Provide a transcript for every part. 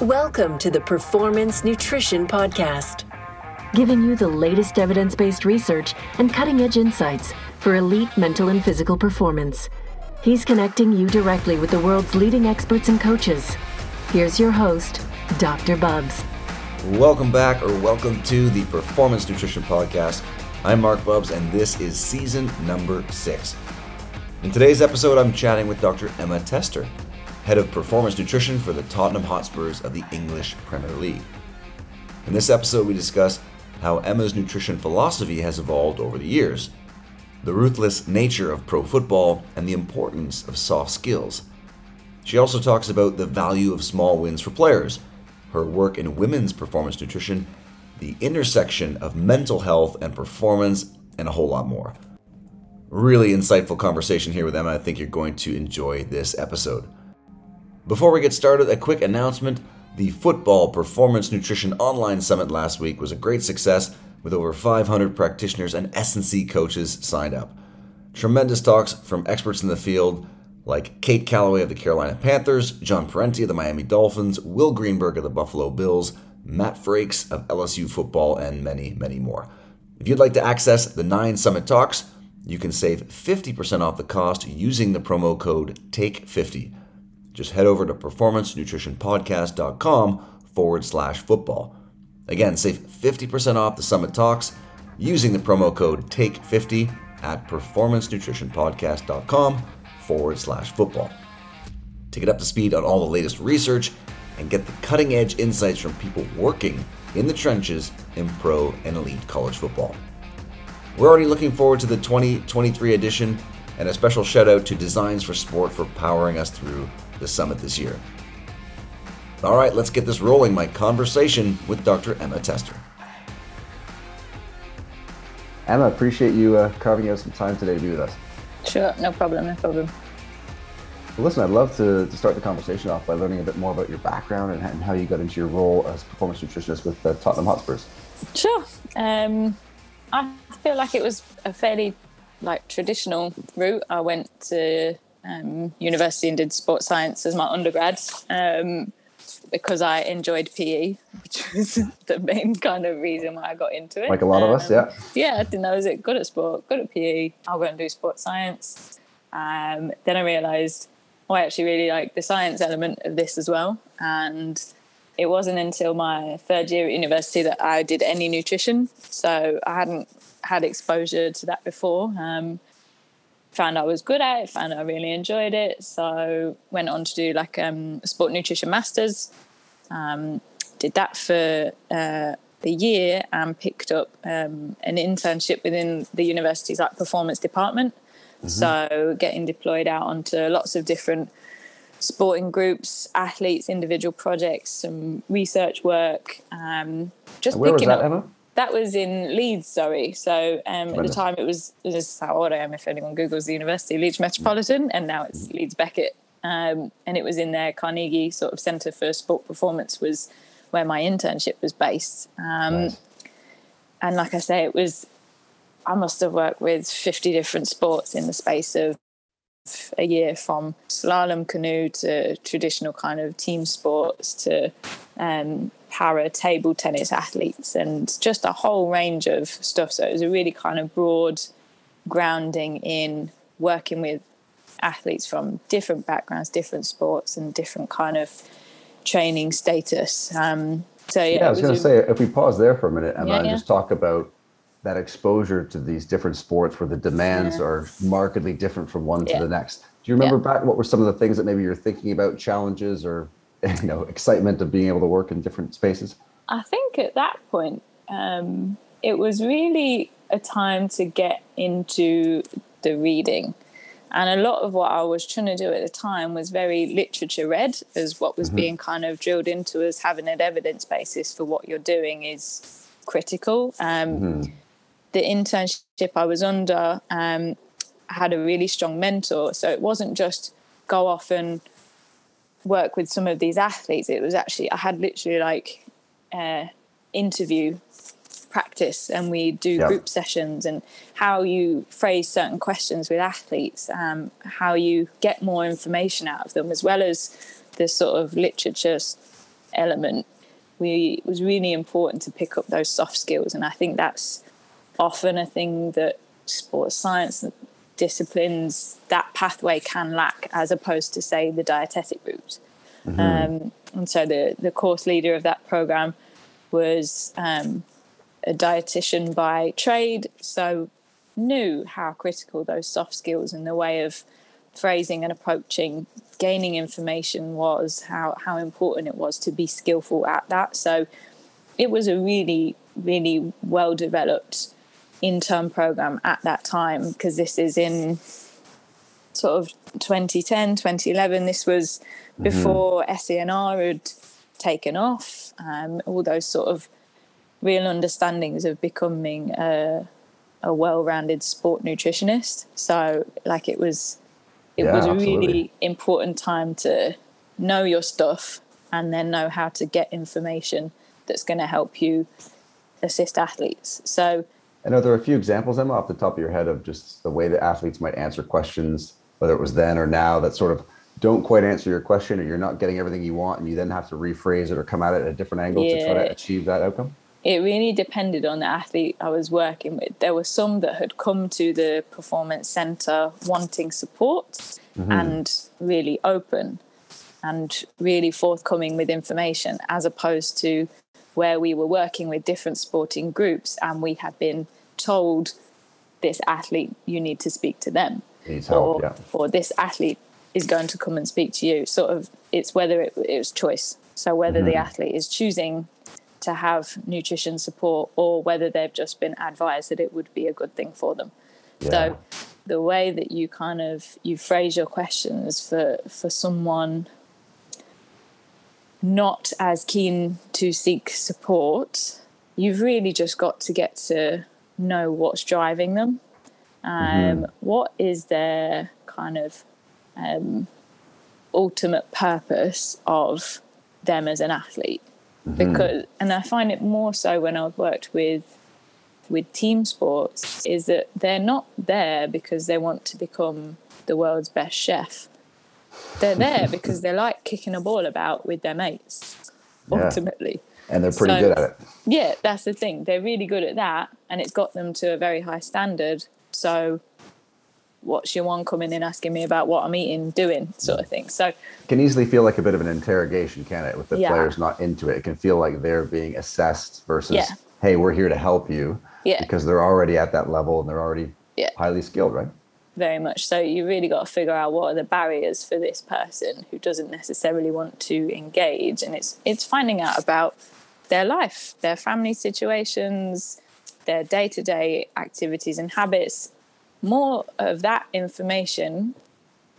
Welcome to the Performance Nutrition Podcast, giving you the latest evidence based research and cutting edge insights for elite mental and physical performance. He's connecting you directly with the world's leading experts and coaches. Here's your host, Dr. Bubbs. Welcome back, or welcome to the Performance Nutrition Podcast. I'm Marc Bubbs, and this is season number six. In today's episode, I'm chatting with Dr. Emma Tester, head of performance nutrition for the Tottenham Hotspurs of the English Premier League. In this episode, we discuss how Emma's nutrition philosophy has evolved over the years, the ruthless nature of pro football, and the importance of soft skills. She also talks about the value of small wins for players, her work in women's performance nutrition, the intersection of mental health and performance, and a whole lot more. Really insightful conversation here with Emma. I think you're going to enjoy this episode. Before we get started, a quick announcement. The Football Performance Nutrition Online Summit last week was a great success with over 500 practitioners and S&C coaches signed up. Tremendous talks from experts in the field like Kate Calloway of the Carolina Panthers, John Parenti of the Miami Dolphins, Will Greenberg of the Buffalo Bills, Matt Frakes of LSU football, and many, many more. If you'd like to access the nine summit talks, you can save 50% off the cost using the promo code TAKE50. Just head over to performancenutritionpodcast.com forward slash football. Again, save 50% off the summit talks using the promo code TAKE50 at performancenutritionpodcast.com forward slash football. To get up to speed on all the latest research and get the cutting edge insights from people working in the trenches in pro and elite college football. We're already looking forward to the 2023 edition, and a special shout out to Designs for Sport for powering us through the summit this year. All right, let's get this rolling. My conversation with Dr. Emma Tester. Emma, appreciate you uh, carving out some time today to be with us. Sure, no problem, no problem. Well, listen, I'd love to, to start the conversation off by learning a bit more about your background and, and how you got into your role as performance nutritionist with uh, Tottenham Hotspurs. Sure. Um, I feel like it was a fairly like traditional route. I went to um, university and did sports science as my undergrad um, because I enjoyed PE, which was the main kind of reason why I got into it. Like a lot of us, yeah. Um, yeah, I think I was good at sport, good at PE. I'll go and do sports science. Um, then I realised oh, I actually really like the science element of this as well, and it wasn't until my third year at university that I did any nutrition. So I hadn't had exposure to that before. Um, found I was good at it, found I really enjoyed it. So went on to do like um, sport nutrition masters. Um, did that for uh, a year and picked up um, an internship within the university's like performance department. Mm-hmm. So getting deployed out onto lots of different sporting groups, athletes, individual projects, some research work. Um, just Where picking was that, up. Emma? That was in Leeds, sorry. So um, at the time, it was this is how old I am. If anyone googles the university, Leeds Metropolitan, and now it's Leeds Beckett. Um, and it was in their Carnegie sort of Centre for Sport Performance was where my internship was based. Um, Nice. And like I say, it was I must have worked with fifty different sports in the space of a year, from slalom canoe to traditional kind of team sports to um, para table tennis athletes and just a whole range of stuff. So it was a really kind of broad grounding in working with athletes from different backgrounds, different sports, and different kind of training status. Um, so yeah, Yeah, I was it going to say, if we pause there for a minute, Emma, Yeah, and yeah. just talk about that exposure to these different sports where the demands are markedly different from one to the next. Do you remember back what were some of the things that maybe you're thinking about, challenges or you know, excitement of being able to work in different spaces? I think at that point, um, it was really a time to get into the reading. And a lot of what I was trying to do at the time was very literature read, as what was being kind of drilled into us having an evidence basis for what you're doing is critical. Um, The internship I was under um, had a really strong mentor. So it wasn't just go off and work with some of these athletes. It was actually, I had literally like uh, interview practice and we do Yeah. group sessions and how you phrase certain questions with athletes, um, how you get more information out of them, as well as the sort of literature element, we it was really important to pick up those soft skills, and I think that's often a thing that sports science disciplines that pathway can lack, as opposed to say the dietetic route. Mm-hmm. Um, and so the the course leader of that program was um, a dietitian by trade, so knew how critical those soft skills in the way of phrasing and approaching gaining information was how how important it was to be skillful at that so it was a really really well developed intern program at that time because this is in sort of 2010 2011 this was mm-hmm. before mm-hmm. SENR had taken off um, all those sort of real understandings of becoming a, a well-rounded sport nutritionist so like it was it yeah, was a absolutely. really important time to know your stuff and then know how to get information that's going to help you assist athletes. So, and are there a few examples, Emma, off the top of your head of just the way that athletes might answer questions, whether it was then or now, that sort of don't quite answer your question or you're not getting everything you want and you then have to rephrase it or come at it at a different angle yeah. to try to achieve that outcome? it really depended on the athlete I was working with. There were some that had come to the performance center wanting support mm-hmm. and really open and really forthcoming with information, as opposed to where we were working with different sporting groups and we had been told this athlete, you need to speak to them. Help, or, yeah. or this athlete is going to come and speak to you. Sort of, it's whether it, it was choice. So whether mm-hmm. the athlete is choosing to have nutrition support or whether they've just been advised that it would be a good thing for them. Yeah. So the way that you kind of you phrase your questions for for someone not as keen to seek support, you've really just got to get to know what's driving them. Um, mm-hmm. what is their kind of um, ultimate purpose of them as an athlete? mm-hmm. because and I find it more so when I've worked with with team sports is that they're not there because they want to become the world's best chef. They're there because they like kicking a ball about with their mates ultimately. Yeah. And they're pretty so, good at it. Yeah, that's the thing. They're really good at that and it's got them to a very high standard. So what's your one coming in asking me about what I'm eating, doing, sort of thing. So can easily feel like a bit of an interrogation, can it? With the yeah. players not into it, it can feel like they're being assessed versus, yeah. hey, we're here to help you. Yeah. Because they're already at that level and they're already highly skilled, right? Very much. So you really got to figure out what are the barriers for this person who doesn't necessarily want to engage, and it's it's finding out about their life, their family situations, their day to day activities and habits, more of that information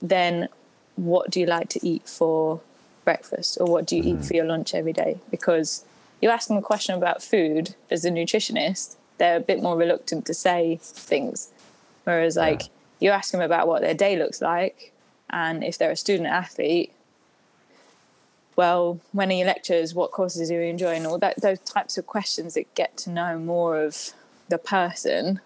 than what do you like to eat for breakfast or what do you mm. eat mm-hmm. for your lunch every day because you ask them a question about food as a nutritionist they're a bit more reluctant to say things whereas like yeah. You ask them about what their day looks like and if they're a student athlete well when are your lectures what courses are you enjoying all that those types of questions that get to know more of the person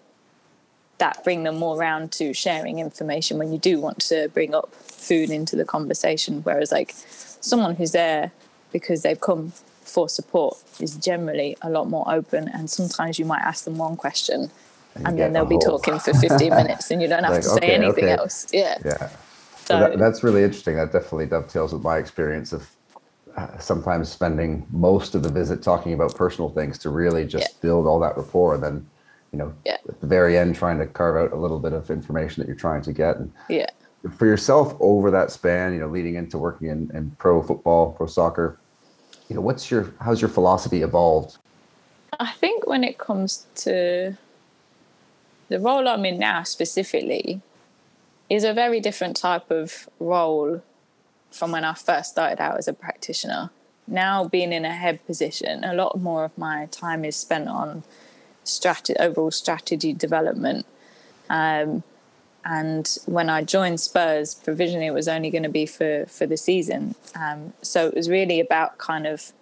that bring them more round to sharing information when you do want to bring up food into the conversation. Whereas, like someone who's there because they've come for support is generally a lot more open. And sometimes you might ask them one question and, and then they'll be talking for 15 minutes and you don't have like, to say okay, anything okay. else. Yeah. Yeah. So, that, that's really interesting. That definitely dovetails with my experience of uh, sometimes spending most of the visit talking about personal things to really just yeah. build all that rapport. And then you know, yeah. at the very end, trying to carve out a little bit of information that you're trying to get. And yeah. for yourself over that span, you know, leading into working in, in pro football, pro soccer, you know, what's your, how's your philosophy evolved? I think when it comes to the role I'm in now specifically is a very different type of role from when I first started out as a practitioner. Now being in a head position, a lot more of my time is spent on strategy, overall strategy development. Um, and when I joined Spurs, provisionally it was only going to be for for the season. Um, so it was really about kind of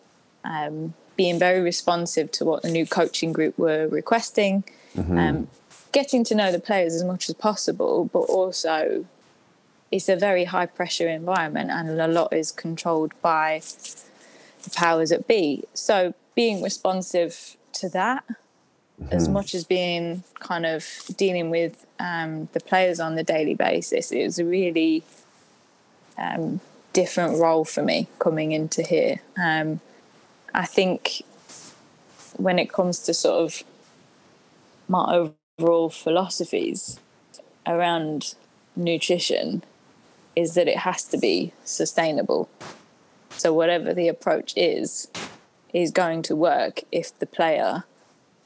um, being very responsive to what the new coaching group were requesting, mm-hmm. um, getting to know the players as much as possible, but also it's a very high pressure environment and a lot is controlled by the powers that be. So being responsive to that, mm-hmm. as much as being kind of dealing with um, the players on the daily basis, it was a really um, different role for me coming into here. Um, I think when it comes to sort of my overall philosophies around nutrition is that it has to be sustainable. So whatever the approach is, is going to work if the player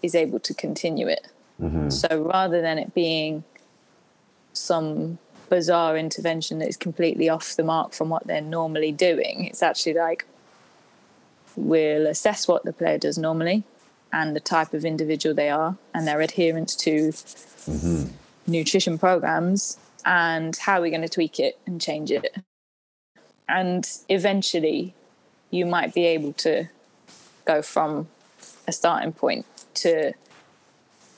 is able to continue it. Mm-hmm. So rather than it being some bizarre intervention that is completely off the mark from what they're normally doing, it's actually like we'll assess what the player does normally and the type of individual they are and their adherence to mm-hmm. nutrition programs and how we're going to tweak it and change it. And eventually, you might be able to go from a starting point to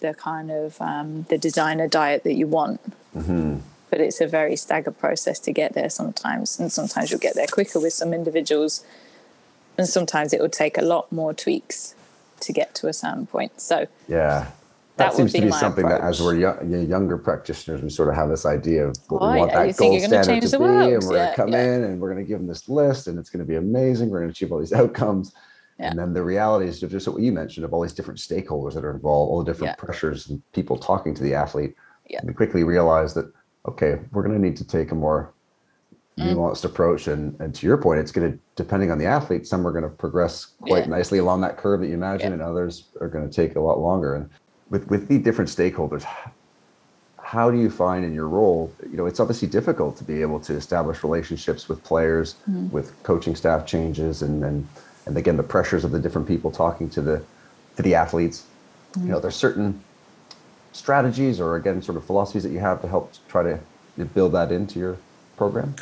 the kind of um, the designer diet that you want. Mm-hmm. But it's a very staggered process to get there sometimes, and sometimes you'll get there quicker with some individuals, and sometimes it will take a lot more tweaks to get to a certain point. So yeah, that, that seems to be something approach. that as we're young, younger practitioners, we sort of have this idea of what oh, we want yeah, that gold standard to be, world. and we're yeah, going to come yeah. in and we're going to give them this list, and it's going to be amazing. We're going to achieve all these outcomes. And then the reality is just what you mentioned of all these different stakeholders that are involved, all the different pressures and people talking to the athlete. Yeah. We quickly realize that, okay, we're going to need to take a more. Nuanced approach. And, and to your point, it's going to, depending on the athlete, some are going to progress quite nicely along that curve that you imagine, and others are going to take a lot longer. And with with the different stakeholders how do you find in your role you know it's obviously difficult to be able to establish relationships with players mm. with coaching staff changes and then and again the pressures of the different people talking to the to the athletes mm. you know there's certain strategies or again sort of philosophies that you have to help try to build that into your program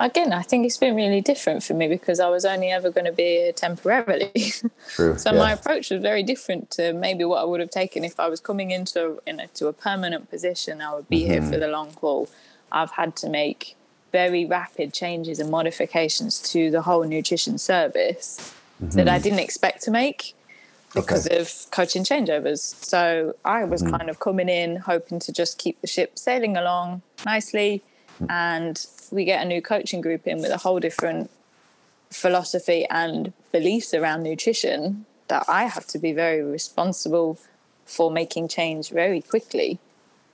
again, I think it's been really different for me because I was only ever going to be here temporarily. True, so yeah. my approach was very different to maybe what I would have taken if I was coming into into a permanent position. I would be mm-hmm. here for the long haul. I've had to make very rapid changes and modifications to the whole nutrition service mm-hmm. that I didn't expect to make because okay. of coaching changeovers. So I was mm-hmm. kind of coming in hoping to just keep the ship sailing along nicely and we get a new coaching group in with a whole different philosophy and beliefs around nutrition that I have to be very responsible for making change very quickly.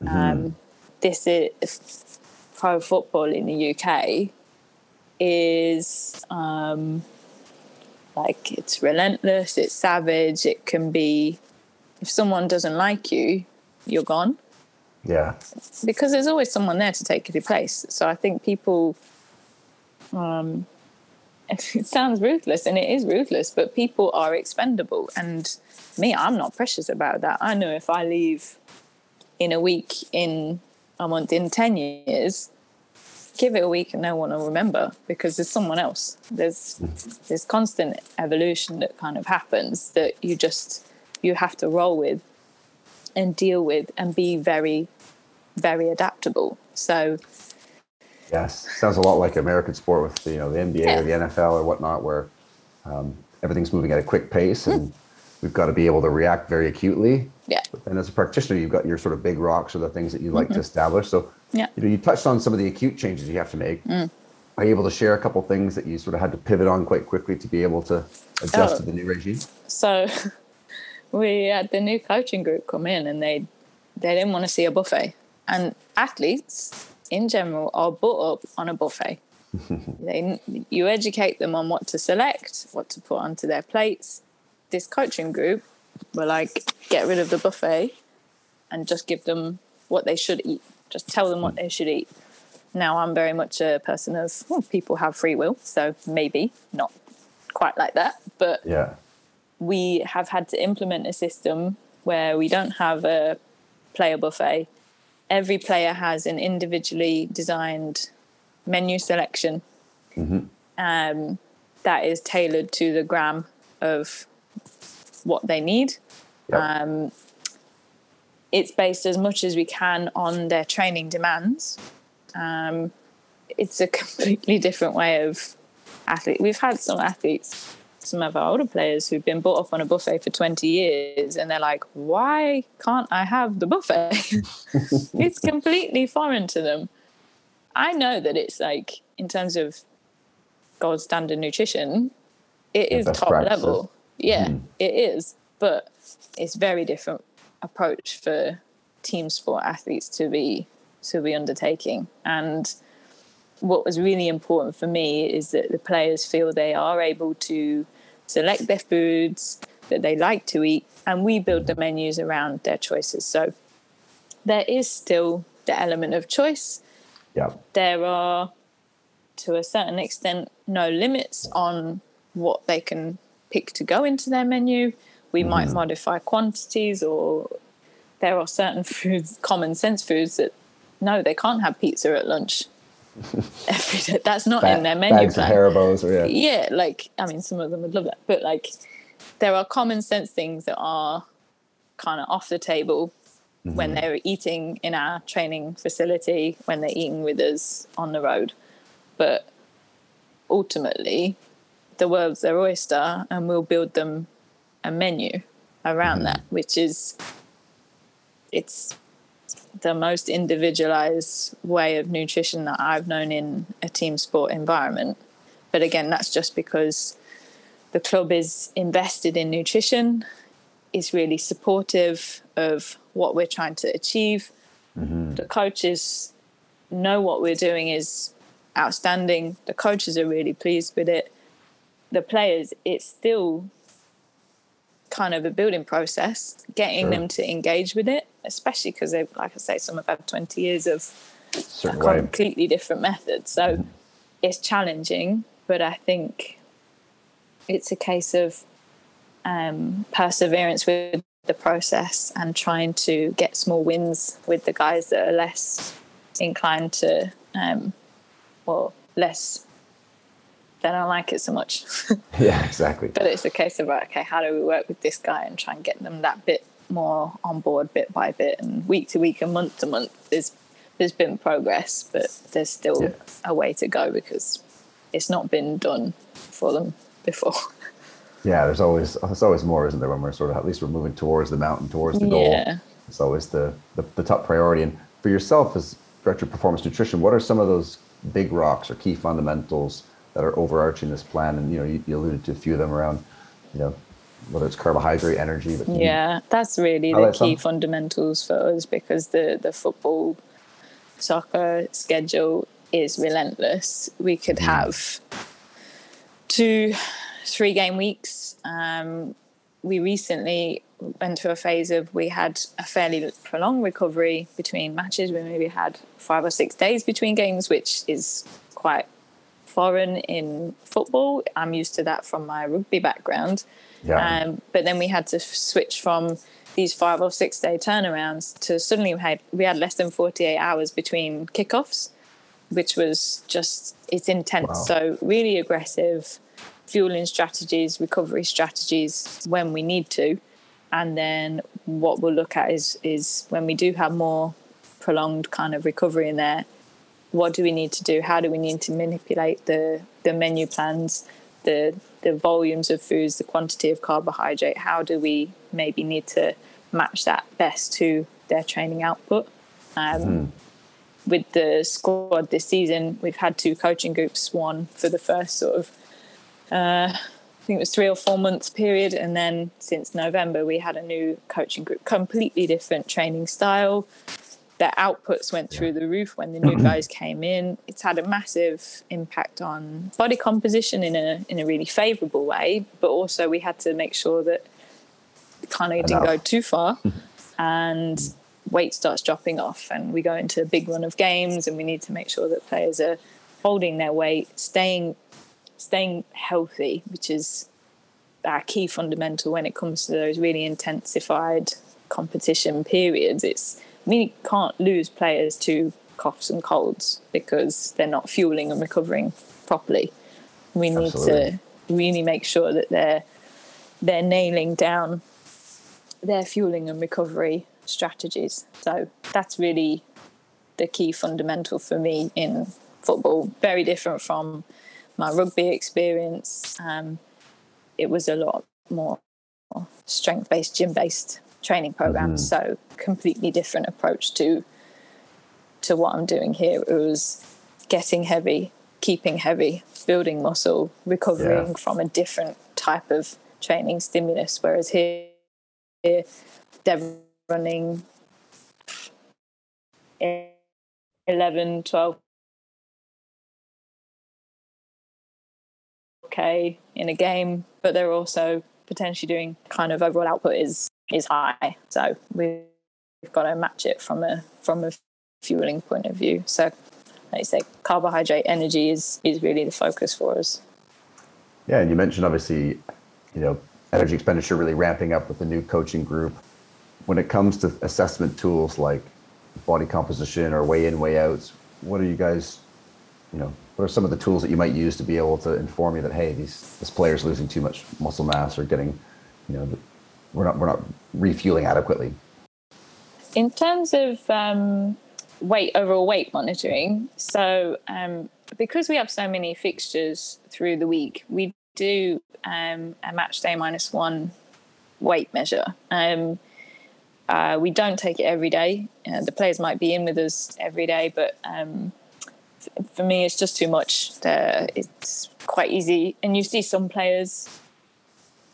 Mm-hmm. Um, this is pro football in the UK is um, like it's relentless, it's savage, it can be if someone doesn't like you, you're gone. Yeah. Because there's always someone there to take your place. So I think people, um, it sounds ruthless and it is ruthless, but people are expendable. And me, I'm not precious about that. I know if I leave in a week, in a month, in 10 years, give it a week and no one will remember because there's someone else. There's, there's constant evolution that kind of happens that you just, you have to roll with and deal with and be very, very adaptable. So, yes, sounds a lot like American sport with you know the NBA yeah. or the NFL or whatnot, where um, everything's moving at a quick pace and. Mm. We've got to be able to react very acutely. Yeah. And as a practitioner, you've got your sort of big rocks or the things that you like mm-hmm. to establish. So, yeah. you know, you touched on some of the acute changes you have to make. Mm. Are you able to share a couple things that you sort of had to pivot on quite quickly to be able to adjust oh. to the new regime? So, we had the new coaching group come in and they they didn't want to see a buffet. And athletes in general are brought up on a buffet. they, you educate them on what to select, what to put onto their plates. This coaching group were like, get rid of the buffet and just give them what they should eat. Just tell them what they should eat. Now, I'm very much a person of well, people have free will, so maybe not quite like that, but yeah we have had to implement a system where we don't have a player buffet. Every player has an individually designed menu selection mm-hmm. um, that is tailored to the gram of what they need. Yep. Um, it's based as much as we can on their training demands. Um, it's a completely different way of athlete. We've had some athletes some of our older players who've been bought off on a buffet for 20 years and they're like, why can't I have the buffet? it's completely foreign to them. I know that it's like, in terms of gold standard nutrition, it is top practices. level. Yeah, mm. it is. But it's very different approach for team sport athletes to be to be undertaking. And what was really important for me is that the players feel they are able to select their foods that they like to eat, and we build the menus around their choices. So there is still the element of choice. Yeah. There are, to a certain extent, no limits on what they can pick to go into their menu. We mm. might modify quantities, or there are certain foods, common sense foods, that no, they can't have pizza at lunch every day. That's not in their menu bags plan. Of Haribo's, or yeah. yeah, like I mean, some of them would love that, but like there are common sense things that are kind of off the table mm-hmm. when they're eating in our training facility, when they're eating with us on the road. But ultimately, the world's their oyster, and we'll build them a menu around mm-hmm. that, which is it's the most individualized way of nutrition that I've known in a team sport environment. But again, that's just because the club is invested in nutrition, is really supportive of what we're trying to achieve. Mm-hmm. The coaches know what we're doing is outstanding. The coaches are really pleased with it. The players, it's still kind of a building process, getting sure. them to engage with it, especially because they've, like I say, some have had 20 years of a completely different methods. So mm-hmm. it's challenging, but I think it's a case of um, perseverance with the process and trying to get small wins with the guys that are less inclined to, um, well, less they don't like it so much. yeah, exactly. but it's a case of okay, how do we work with this guy and try and get them that bit more on board, bit by bit, and week to week and month to month. There's there's been progress, but there's still yeah. a way to go because it's not been done for them before. Yeah, there's always there's always more, isn't there? When we're sort of at least we're moving towards the mountain, towards the goal. Yeah. It's always the, the the top priority. And for yourself as director of performance nutrition, what are some of those big rocks or key fundamentals that are overarching this plan. And you know, you, you alluded to a few of them around, you know, whether it's carbohydrate, energy. But yeah, that's really the key fundamentals for us because the the football, soccer schedule is relentless. We could mm. have two, three game weeks. Um, we recently went through a phase of we had a fairly prolonged recovery between matches. We maybe had five or six days between games, which is quite foreign in football. I'm used to that from my rugby background. Yeah. Um, but then we had to switch from these five or six day turnarounds to suddenly we had we had less than 48 hours between kickoffs, which was just it's intense. Wow. So really aggressive fueling strategies, recovery strategies when we need to. And then what we'll look at is is when we do have more prolonged kind of recovery in there, what do we need to do? How do we need to manipulate the the menu plans, the the volumes of foods, the quantity of carbohydrate? How do we maybe need to match that best to their training output? Um, mm. With the squad this season, we've had two coaching groups. One for the first sort of, uh, I think it was three or four months period, and then since November we had a new coaching group, completely different training style, their outputs went through the roof when the new guys came in. It's had a massive impact on body composition in a in a really favourable way, but also we had to make sure that kind of didn't go too far, and weight starts dropping off, and we go into a big run of games, and we need to make sure that players are holding their weight, staying staying healthy, which is our key fundamental when it comes to those really intensified competition periods. It's we can't lose players to coughs and colds because they're not fueling and recovering properly. We need Absolutely. to really make sure that they're they're nailing down their fueling and recovery strategies. So that's really the key fundamental for me in football. Very different from my rugby experience. Um, it was a lot more strength based, gym based training programs. Mm-hmm. So completely different approach to to what I'm doing here. It was getting heavy, keeping heavy, building muscle, recovering Yeah. from a different type of training stimulus. Whereas here, here they're running 11, 12 K in a game, but they're also potentially doing kind of overall output is is high. So we've got to match it from a from a fueling point of view. So like you say, carbohydrate energy is is really the focus for us. Yeah, and you mentioned obviously, you know, energy expenditure really ramping up with the new coaching group. When it comes to assessment tools like body composition or weigh in, weigh outs, what are you guys, you know, what are some of the tools that you might use to be able to inform you that hey, these this player's losing too much muscle mass or getting, you know, we're not we're not refueling adequately. In terms of um, weight, overall weight monitoring, so um, because we have so many fixtures through the week, we do um, a match day minus one weight measure. Um, uh, we don't take it every day. Uh, the players might be in with us every day, but um, for me, it's just too much. Uh, it's quite easy, and you see some players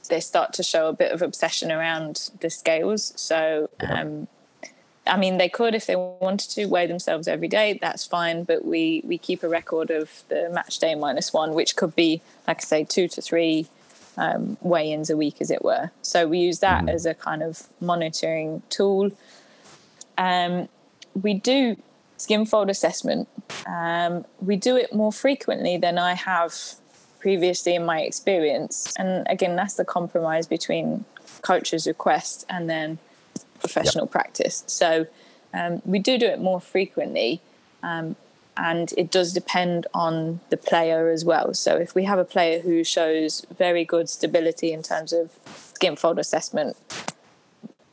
they start to show a bit of obsession around the scales. So, um, I mean, they could if they wanted to weigh themselves every day. That's fine, but we we keep a record of the match day minus one, which could be, like I say, two to three um, weigh-ins a week, as it were. So we use that as a kind of monitoring tool. Um, we do skin fold assessment. Um, we do it more frequently than I have previously in my experience. And again, that's the compromise between coach's request and then professional practice. So um, we do do it more frequently. Um, and it does depend on the player as well. So if we have a player who shows very good stability in terms of skin fold assessment,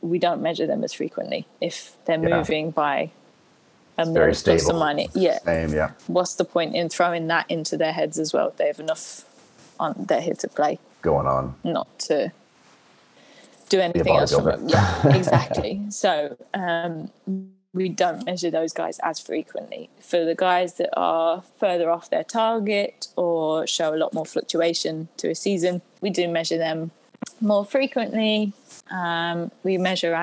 we don't measure them as frequently. If they're Yeah. moving by a mil Very plus or stable. minus, yeah, Same, yeah. what's the point in throwing that into their heads as well? They have enough on their head to play, Going on. not to do anything else from it. Yeah, exactly. so um, we don't measure those guys as frequently. For the guys that are further off their target or show a lot more fluctuation to a season, we do measure them more frequently. Um, we measure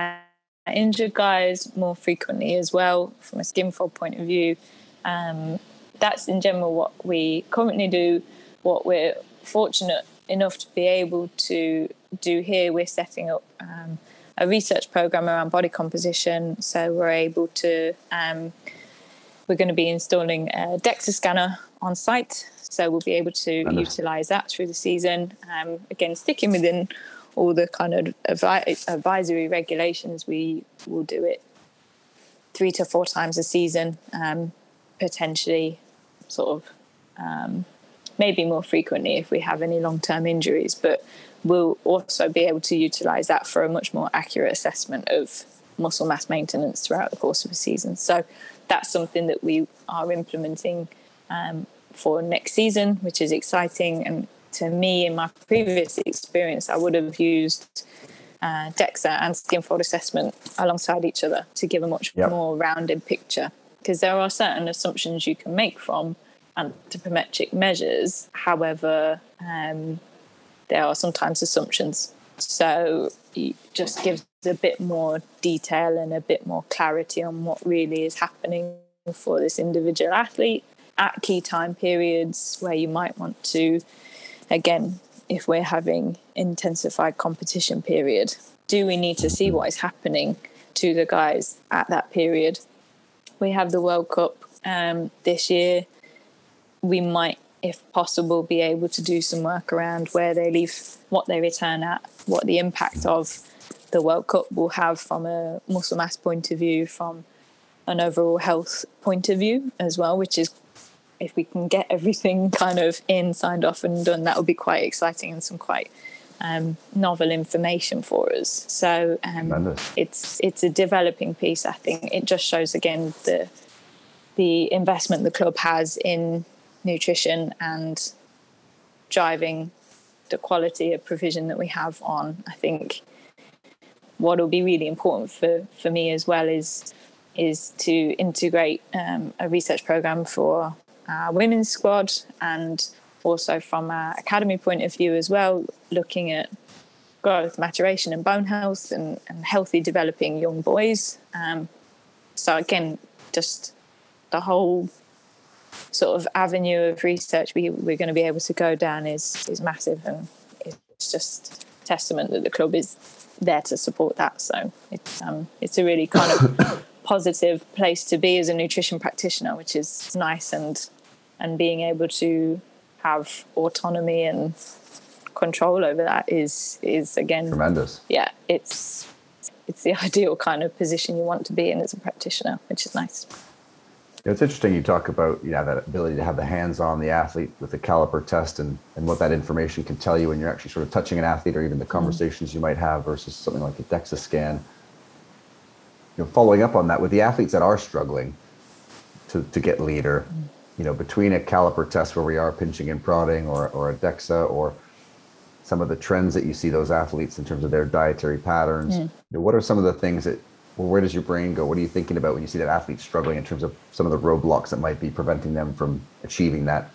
injured guys more frequently as well from a skin fold point of view. Um, that's in general what we currently do. What we're fortunate enough to be able to do here, we're setting up um, a research program around body composition. So we're able to, um, we're going to be installing a DEXA scanner on site. So we'll be able to utilize that through the season. Um, again, sticking within all the kind of advi- advisory regulations, we will do it three to four times a season, um, potentially sort of um, maybe more frequently if we have any long term injuries. But we'll also be able to utilize that for a much more accurate assessment of muscle mass maintenance throughout the course of a season. So that's something that we are implementing um, for next season, which is exciting. And to me, in my previous experience, I would have used uh, DEXA and skin fold assessment alongside each other to give a much Yep. more rounded picture. Because there are certain assumptions you can make from anthropometric measures. However, um, there are sometimes assumptions. So it just gives a bit more detail and a bit more clarity on what really is happening for this individual athlete at key time periods where you might want to, again, if we're having intensified competition period, do we need to see what is happening to the guys at that period? We have the World Cup um, this year. We might, if possible, be able to do some work around where they leave, what they return at, what the impact of the World Cup will have from a muscle mass point of view, from an overall health point of view as well, which is if we can get everything kind of in, signed off, and done, that would be quite exciting and some quite um, novel information for us. So um, it's it's a developing piece. I think it just shows again the the investment the club has in nutrition and driving the quality of provision that we have on. I think what will be really important for, for me as well is is to integrate um, a research program for our women's squad and also from our academy point of view as well, looking at growth, maturation, and bone health and, and healthy developing young boys. Um, so again, just the whole sort of avenue of research we, we're going to be able to go down is is massive, and it's just testament that the club is there to support that. So it's um, it's a really kind of positive place to be as a nutrition practitioner, which is nice, and and being able to have autonomy and control over that is is again tremendous. Yeah, it's it's the ideal kind of position you want to be in as a practitioner, which is nice. It's interesting you talk about you know that ability to have the hands on the athlete with the caliper test and, and what that information can tell you when you're actually sort of touching an athlete or even the mm-hmm. conversations mm. you might have versus something like a DEXA scan. You know, following up on that with the athletes that are struggling to, to get leader, mm. You know, between a caliper test where we are pinching and prodding or, or a DEXA or some of the trends that you see those athletes in terms of their dietary patterns, mm. you know, what are some of the things that well, where does your brain go? What are you thinking about when you see that athlete struggling in terms of some of the roadblocks that might be preventing them from achieving that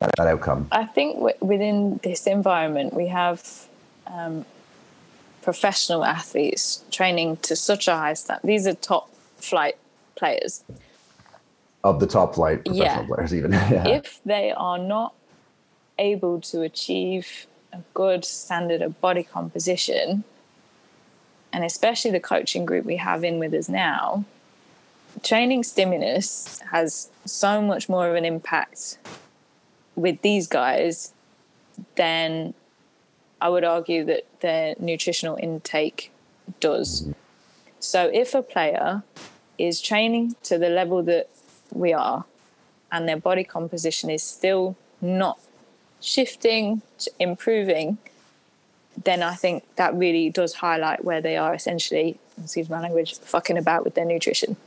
that, outcome? I think w- within this environment, we have um, professional athletes training to such a high standard. These are top flight players. Of the top flight professional yeah. players, even. yeah. If they are not able to achieve a good standard of body composition, and especially the coaching group we have in with us now, training stimulus has so much more of an impact with these guys than I would argue that their nutritional intake does. Mm-hmm. So if a player is training to the level that we are and their body composition is still not shifting, improving, then I think that really does highlight where they are essentially, excuse my language, fucking about with their nutrition.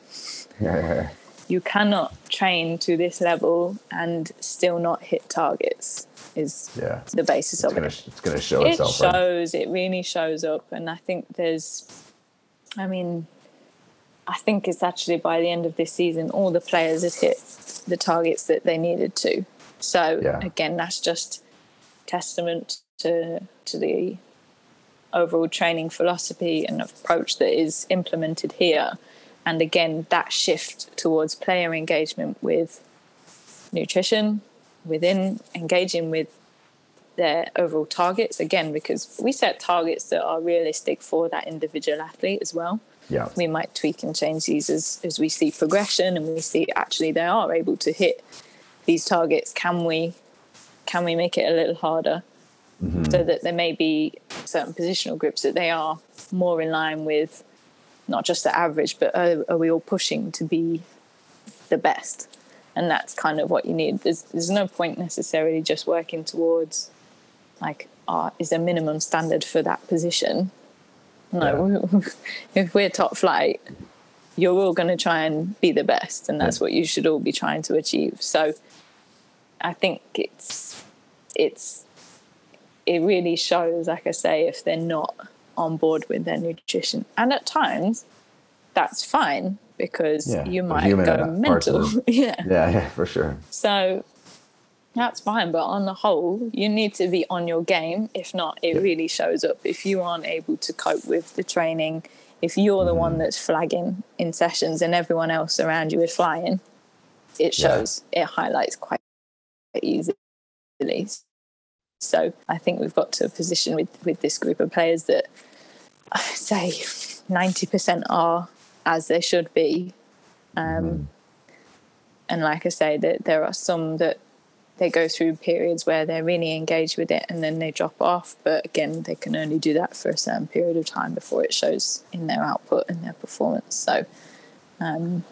Yeah. You cannot train to this level and still not hit targets. Is yeah. the basis it's of gonna, it. It's going to show it itself. It shows. Right? It really shows up, and I think there's. I mean, I think it's actually by the end of this season, all the players have hit the targets that they needed to. So yeah. again, that's just testament to to the overall training philosophy and approach that is implemented here. And again, that shift towards player engagement with nutrition, within engaging with their overall targets again because we set targets that are realistic for that individual athlete as well yeah we might tweak and change these as as we see progression and we see actually they are able to hit these targets can we can we make it a little harder mm-hmm. so that there may be certain positional groups that they are more in line with not just the average, but are, are we all pushing to be the best? And that's kind of what you need. There's there's no point necessarily just working towards like uh, is a minimum standard for that position. No, yeah. if we're top flight, you're all going to try and be the best, and that's yeah. what you should all be trying to achieve. So, I think it's it's it really shows, like I say, if they're not on board with their nutrition. And at times, that's fine because yeah, you might go mental. yeah. yeah, yeah, for sure. So that's fine. But on the whole, you need to be on your game. If not, it really shows up. If you aren't able to cope with the training, if you're the one that's flagging in sessions and everyone else around you is flying, it shows. Yeah. It highlights quite easily. So I think we've got to a position with, with this group of players that I say 90% are as they should be. Um, mm. And like I say, that there are some that they go through periods where they're really engaged with it and then they drop off. But again, they can only do that for a certain period of time before it shows in their output and their performance. So, um,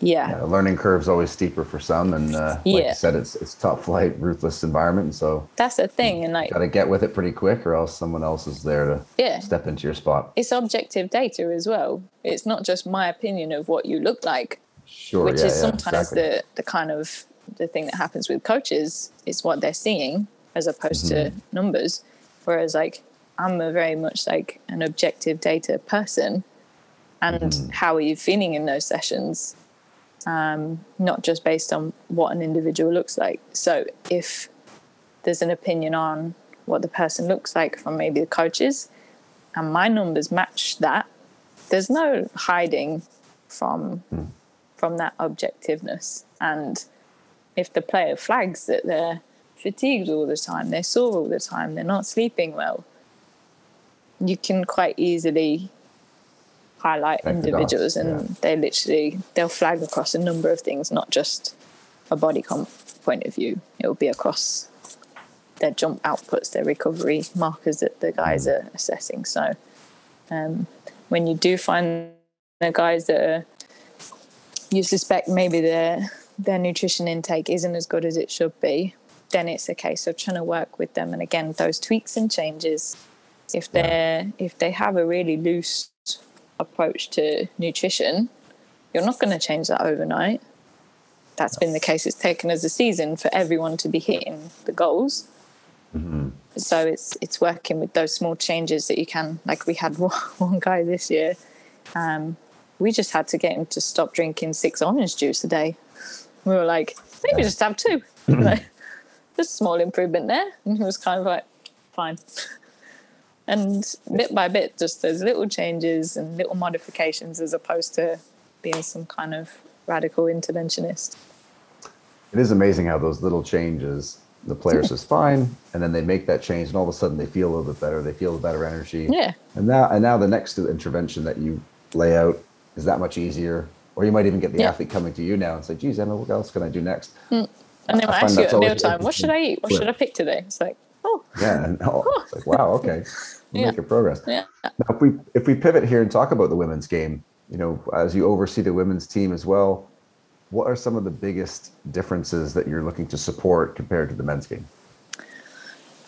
yeah. yeah. learning curve's always steeper for some, and uh, like yeah. you said, it's it's top flight, ruthless environment, and so that's the thing, and like got to get with it pretty quick, or else someone else is there to yeah. step into your spot. It's objective data as well. It's not just my opinion of what you look like, sure, which yeah, is sometimes exactly. the the kind of the thing that happens with coaches is what they're seeing, as opposed to mm-hmm. numbers. Whereas like I'm a very much like an objective data person, and mm-hmm. how are you feeling in those sessions? Um, not just based on what an individual looks like. So if there's an opinion on what the person looks like from maybe the coaches, and my numbers match that, there's no hiding from mm. from that objectiveness. And if the player flags that they're fatigued all the time, they're sore all the time, they're not sleeping well, you can quite easily highlight the individuals and yeah. they literally they'll flag across a number of things, not just a body comp point of view. It will be across their jump outputs, their recovery markers that the guys Mm. are assessing. So um, when you do find the guys that are, you suspect maybe their their nutrition intake isn't as good as it should be, then it's a case of trying to work with them. And again, those tweaks and changes. If they're if they have a really loose approach to nutrition, you're not going to change that overnight. That's been the case. It's taken as a season for everyone to be hitting the goals. So it's it's working with those small changes that you can. Like we had one, one guy this year, um, we just had to get him to stop drinking six orange juice a day. We were like, maybe just have two. like, there's a small improvement there, and he was kind of like, fine. And bit by bit, just those little changes and little modifications, as opposed to being some kind of radical interventionist. It is amazing how those little changes, the player says fine, and then they make that change, and all of a sudden they feel a little bit better. They feel a better energy. Yeah. And now, and now the next intervention that you lay out is that much easier. Or you might even get the Yeah. athlete coming to you now and say, "Geez, Emma, what else can I do next?" And they I ask you at always mealtime, what should I eat? What should I pick today? It's like, oh, Yeah, and oh, it's like, wow, okay, we're Yeah. making progress. yeah. Now, if we if we pivot here and talk about the women's game, you know, as you oversee the women's team as well, what are some of the biggest differences that you're looking to support compared to the men's game?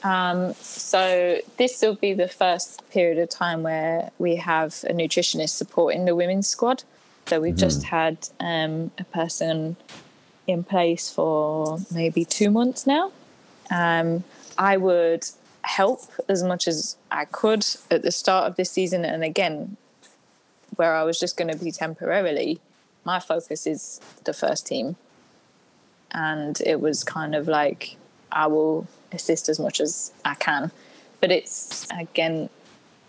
Um, so this will be the first period of time where we have a nutritionist supporting the women's squad. So we've just had um, a person in place for maybe two months now. Um, I would help as much as I could at the start of this season, and again, where I was just going to be temporarily. My focus is the first team, and it was kind of like I will assist as much as I can. But it's again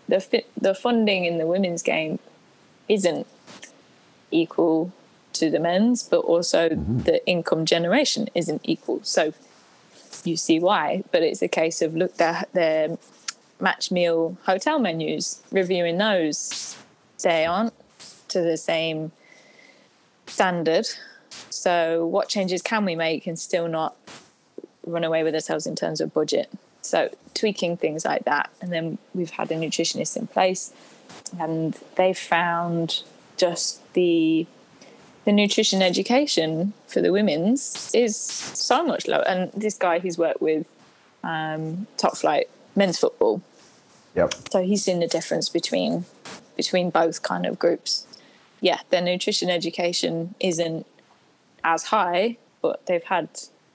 the fi- the funding in the women's game isn't equal to the men's, but also mm-hmm. the income generation isn't equal. So you see why. But it's a case of look at their match meal hotel menus, reviewing those. They aren't to the same standard. So what changes can we make and still not run away with ourselves in terms of budget. So tweaking things like that, and then we've had a nutritionist in place, and they found just the the nutrition education for the women's is so much lower. And this guy, he's worked with um, top flight men's football, Yep. so he's seen the difference between between both kind of groups. Yeah, their nutrition education isn't as high, but they've had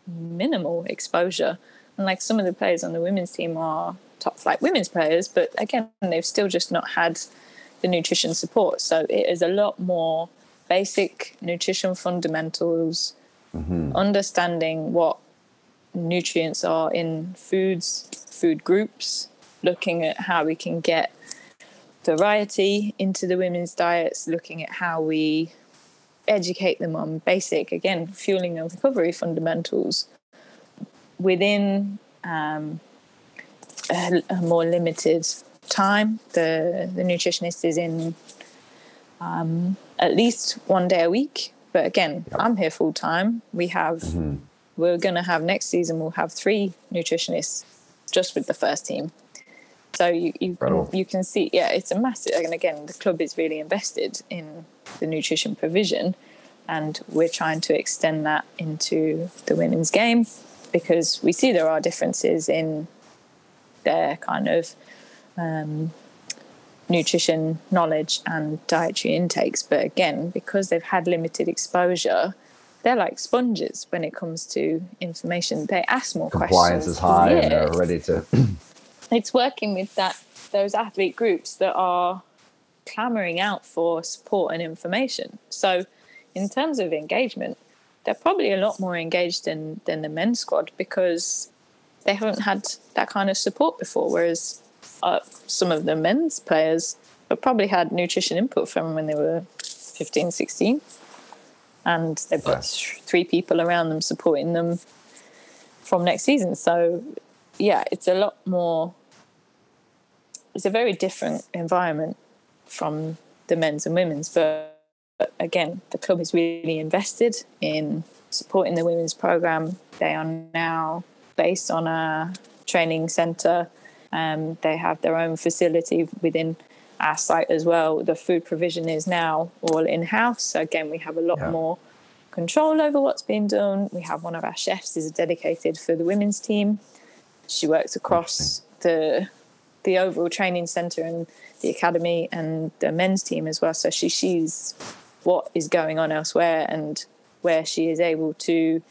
minimal exposure. And like some of the players on the women's team are top flight women's players, but again, they've still just not had the nutrition support. So it is a lot more basic nutrition fundamentals, understanding what nutrients are in foods, food groups, looking at how we can get variety into the women's diets, looking at how we educate them on basic, again, fueling and recovery fundamentals within um, a, a more limited time. The, the nutritionist is in um, at least one day a week. But again, I'm here full time. We have, we're going to have next season, we'll have three nutritionists just with the first team. So you you can, you can see, yeah, it's a massive. And again, the club is really invested in the nutrition provision, and we're trying to extend that into the women's game because we see there are differences in their kind of um, nutrition knowledge and dietary intakes. But again, because they've had limited exposure, they're like sponges when it comes to information. They ask more Compliance questions. is high and they're ready to. It's working with that those athlete groups that are clamoring out for support and information. So, in terms of engagement, they're probably a lot more engaged than than the men's squad because they haven't had that kind of support before. Whereas uh, some of the men's players have probably had nutrition input from when they were 15, 16. And they've got th- three people around them supporting them from next season. So, yeah, it's a lot more, it's a very different environment from the men's and women's. But, but again, the club is really invested in supporting the women's program. They are now based on a training centre. Um, they have their own facility within our site as well. The food provision is now all in house. So again, we have a lot Yeah. more control over what's being done. We have one of our chefs is dedicated for the women's team. She works across the the overall training centre and the academy and the men's team as well. So she sees what is going on elsewhere and where she is able to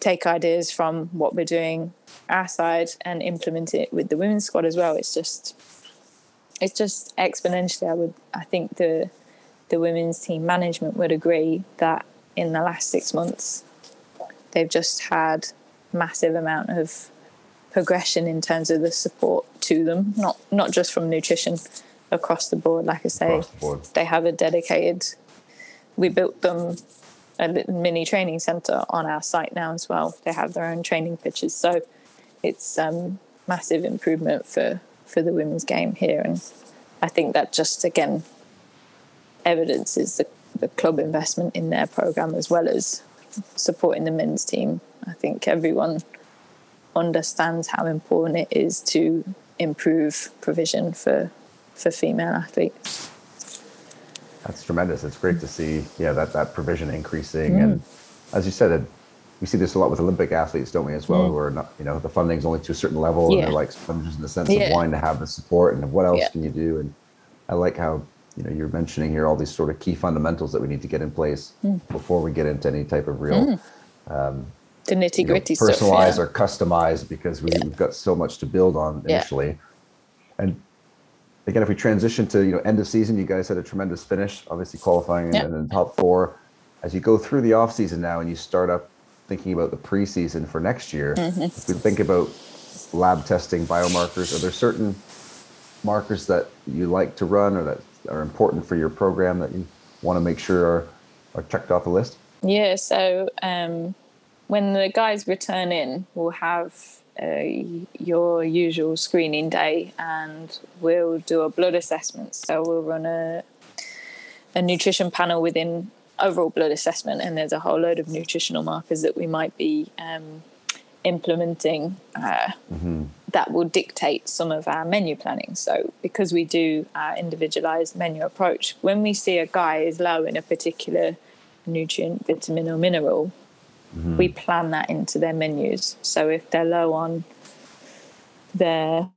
take ideas from what we're doing our side and implement it with the women's squad as well. It's just it's just exponentially I would I think the the women's team management would agree that in the last six months they've just had massive amount of progression in terms of the support to them, not not just from nutrition across the board. Like I say, the they have a dedicated. We built them a mini training center on our site now as well. They have their own training pitches, so it's um, massive improvement for for the women's game here, and I think that just again evidences the, the club investment in their program as well as supporting the men's team. I think everyone understands how important it is to improve provision for for female athletes. That's tremendous. It's great to see, yeah, that that provision increasing, Mm. and as you said, it, we see this a lot with Olympic athletes, don't we, as well? Who are not, you know, the funding's only to a certain level, and Mm. They're like sponges in the sense Yeah. of wanting to have the support, and what else Yeah. can you do? And I like how you know you're mentioning here all these sort of key fundamentals that we need to get in place Mm. before we get into any type of real Um, The nitty you know, gritty stuff. personalized yeah. or customized because we, Yeah. we've got so much to build on Yeah. initially. And again, if we transition to you know end of season, you guys had a tremendous finish, obviously qualifying in- Yeah. in the top four. As you go through the off season now and you start up thinking about the preseason for next year, Mm-hmm. if we think about lab testing, biomarkers, are there certain markers that you like to run or that are important for your program that you want to make sure are, are checked off the list? Yeah, so um, when the guys return in, we'll have your usual screening day and we'll do a blood assessment. So we'll run a, a nutrition panel within overall blood assessment, and there's a whole load of nutritional markers that we might be um, implementing uh, that will dictate some of our menu planning. So, because we do our individualized menu approach, when we see a guy is low in a particular nutrient, vitamin, or mineral, we plan that into their menus. So, if they're low on their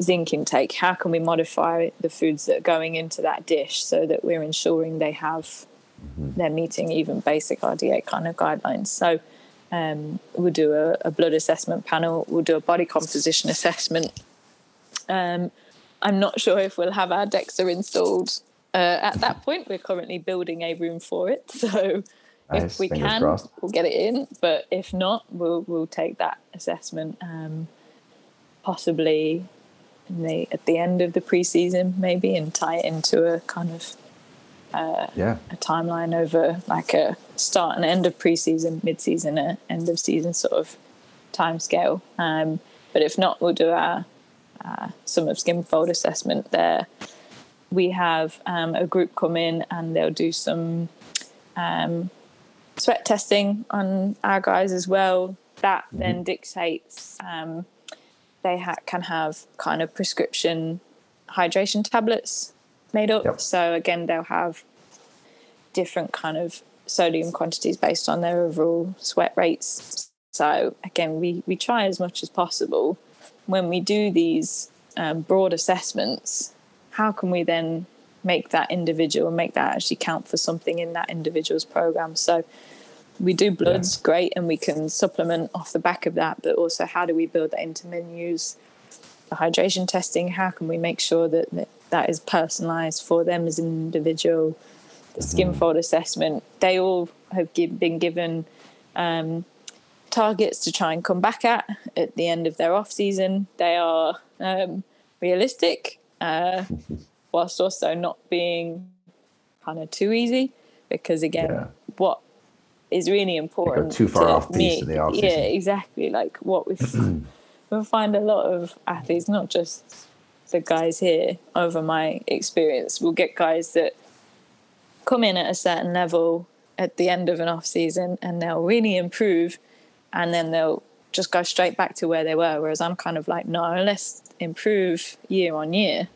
zinc intake, how can we modify the foods that are going into that dish so that we're ensuring they have they're meeting even basic RDA kind of guidelines. So um, we'll do a, a blood assessment panel, we'll do a body composition assessment. Um, I'm not sure if we'll have our DEXA installed uh, at that point. We're currently building a room for it, so if we can, crossed. we'll get it in. But if not, we'll we'll take that assessment um, possibly in the, at the end of the preseason, maybe, and tie it into a kind of Yeah. a timeline over like a start and end of preseason, mid-season, a end of season sort of time scale. Um, but if not, we'll do our uh, sum of skin fold assessment there. We have um, a group come in and they'll do some um, sweat testing on our guys as well. That then dictates um, they ha- can have kind of prescription hydration tablets made up. Yep. So again, they'll have different kind of sodium quantities based on their overall sweat rates. So again, we we try as much as possible when we do these um, broad assessments. How can we then make that individual and make that actually count for something in that individual's program? So we do bloods yeah. great and we can supplement off the back of that but also how do we build that into menus the hydration testing how can we make sure that that, that is personalized for them as an individual the skin mm-hmm. fold assessment they all have give, been given um, targets to try and come back at at the end of their off season they are um, realistic uh, whilst also not being kind of too easy because again yeah. what is really important. too far off me. the off Yeah, exactly. Like what we we find a lot of athletes, not just the guys here. Over my experience, we'll get guys that come in at a certain level at the end of an off season, and they'll really improve, and then they'll just go straight back to where they were. Whereas I'm kind of like, no, let's improve year on year.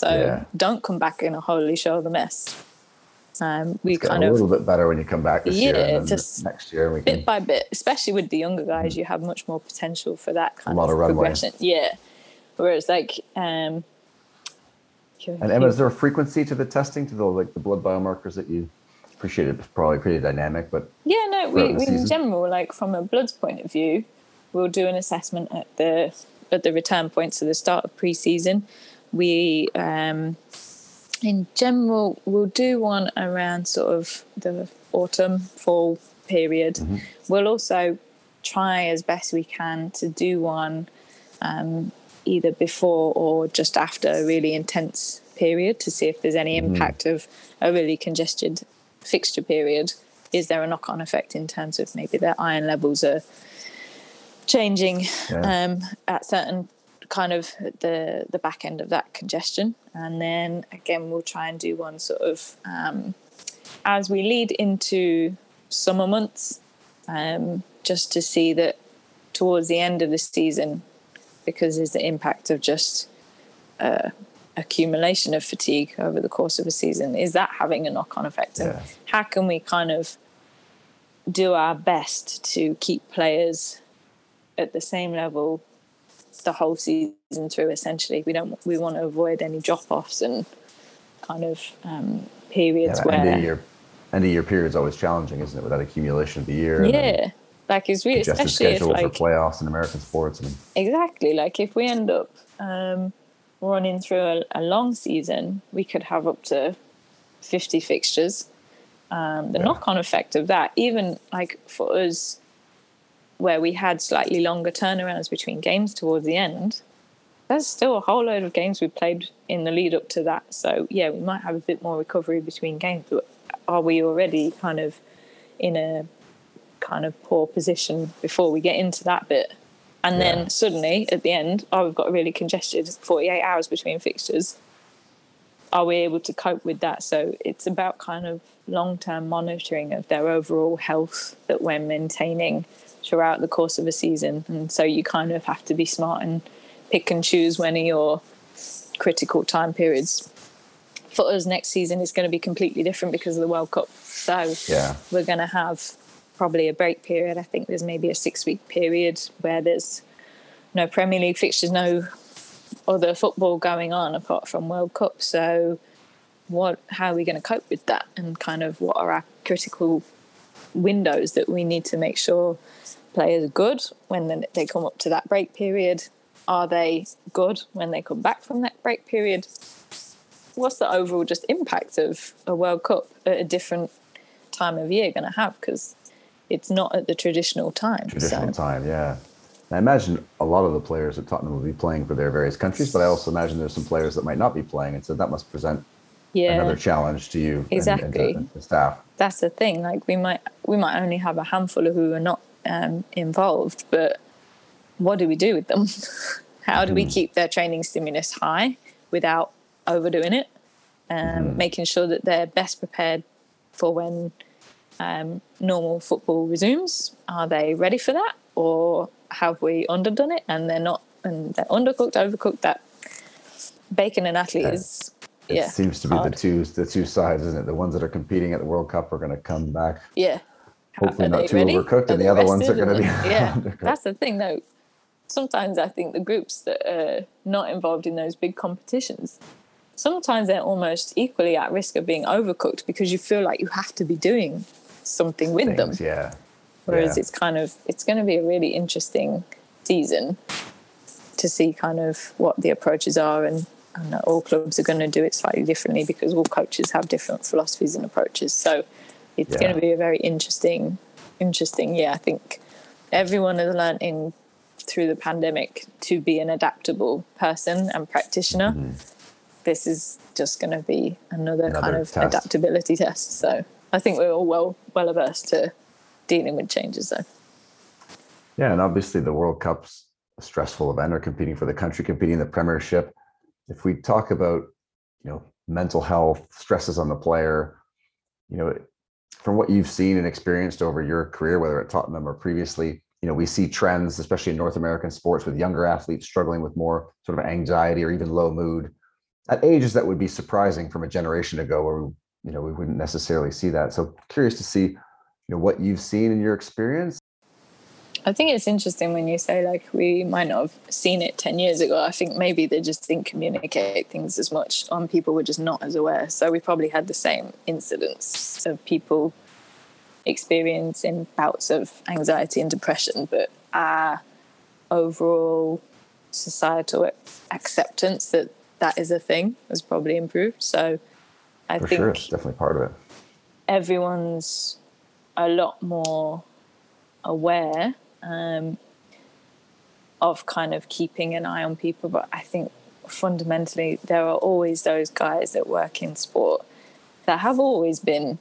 So yeah. don't come back in a holy shoulder mess. Um, we kind of a little bit better when you come back this yeah, year. just next year, we bit can, by bit, especially with the younger guys, you have much more potential for that kind of, of progression. Yeah. Whereas like, um, and Emma, is there a frequency to the testing to the like the blood biomarkers that you appreciate? It's probably pretty dynamic, but yeah, no, we, we in general, like from a blood's point of view, we'll do an assessment at the at the return points at the start of pre-season. We um, in general, we'll do one around sort of the autumn, fall period. Mm-hmm. We'll also try as best we can to do one um, either before or just after a really intense period to see if there's any mm-hmm. impact of a really congested fixture period. Is there a knock on effect in terms of maybe their iron levels are changing yeah. um, at certain kind of the the back end of that congestion and then again we'll try and do one sort of um, as we lead into summer months um, just to see that towards the end of the season because there's the impact of just uh, accumulation of fatigue over the course of a season is that having a knock-on effect yeah. how can we kind of do our best to keep players at the same level the whole season through. Essentially, we don't we want to avoid any drop offs and kind of um, periods yeah, where end of year end of year period is always challenging, isn't it? With that accumulation of the year. Yeah, like it's really especially if like for playoffs in American sports. and exactly, like if we end up um, running through a, a, long season, we could have up to fifty fixtures. Um, the yeah. knock-on effect of that, even like for us where we had slightly longer turnarounds between games towards the end, there's still a whole load of games we played in the lead up to that. So yeah, we might have a bit more recovery between games, but are we already kind of in a kind of poor position before we get into that bit? And yeah. then suddenly at the end, oh, we've got really congested 48 hours between fixtures. Are we able to cope with that? So it's about kind of long term monitoring of their overall health that we're maintaining throughout the course of a season. And so you kind of have to be smart and pick and choose when are your critical time periods. For us, next season is going to be completely different because of the World Cup. So yeah. we're going to have probably a break period. I think there's maybe a six week period where there's no Premier League fixtures, no other football going on apart from World Cup. So what how are we going to cope with that and kind of what are our critical windows that we need to make sure players are good when they come up to that break period? Are they good when they come back from that break period? What's the overall just impact of a World Cup at a different time of year going to have? Because it's not at the traditional time. Traditional so. time, yeah. I imagine a lot of the players at Tottenham will be playing for their various countries, but I also imagine there's some players that might not be playing, and so that must present yeah. another challenge to you exactly and, and the staff. That's the thing. Like we might we might only have a handful of who are not um, involved, but what do we do with them? How do we mm-hmm. keep their training stimulus high without overdoing it? Um, mm. Making sure that they're best prepared for when um, normal football resumes. Are they ready for that, or have we underdone it and they're not? And they're undercooked, overcooked. That bacon and athlete yeah. is. It yeah, seems to be hard. the two the two sides, isn't it? The ones that are competing at the World Cup are going to come back. Yeah, hopefully not too ready? overcooked, and the other ones are going to be yeah. that's the thing, though. Sometimes I think the groups that are not involved in those big competitions, sometimes they're almost equally at risk of being overcooked because you feel like you have to be doing something with them. Yeah. Whereas Yeah. it's kind of it's going to be a really interesting season to see kind of what the approaches are and. And all clubs are going to do it slightly differently because all coaches have different philosophies and approaches. So it's Yeah. going to be a very interesting, interesting. Yeah, I think everyone has learned in through the pandemic to be an adaptable person and practitioner. Mm-hmm. This is just going to be another, kind of test. adaptability test. So I think we're all well well averse to dealing with changes, though. Yeah, and obviously the World Cup's a stressful event, or competing for the country, competing in the Premiership. If we talk about, you know, mental health, stresses on the player, you know, from what you've seen and experienced over your career, whether at Tottenham or previously, you know, we see trends, especially in North American sports, with younger athletes struggling with more sort of anxiety or even low mood at ages that would be surprising from a generation ago, where we, you know we wouldn't necessarily see that. So curious to see, you know, what you've seen in your experience. I think it's interesting when you say like we might not have seen it ten years ago. I think maybe they just didn't communicate things as much, and people were just not as aware. So we probably had the same incidents of people experiencing bouts of anxiety and depression, but our overall societal acceptance that that is a thing has probably improved. So I For think sure, it's definitely part of it. everyone's a lot more aware um, of kind of keeping an eye on people. But I think fundamentally, there are always those guys that work in sport that have always been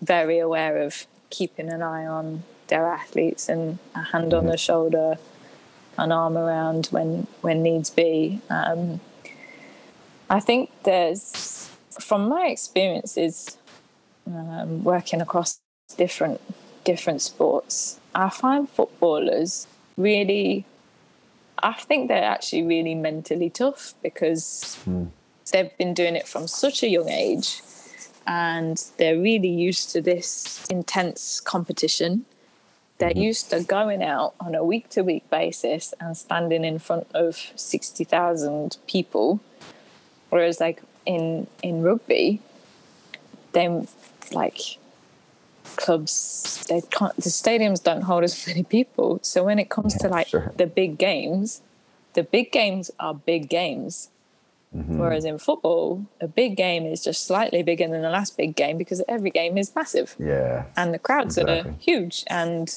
very aware of keeping an eye on their athletes and a hand on the shoulder, an arm around when when needs be. Um, I think there's, from my experiences, um, working across different different sports, I find footballers really. I think they're actually really mentally tough because hmm. they've been doing it from such a young age, and they're really used to this intense competition. They're mm-hmm. used to going out on a week to week basis and standing in front of sixty thousand people, whereas like in in rugby, they like clubs they can't the stadiums don't hold as many people so when it comes to like sure. the big games the big games are big games Mm-hmm. whereas in football a big game is just slightly bigger than the last big game because every game is massive Yeah. and the crowds Exactly. are huge and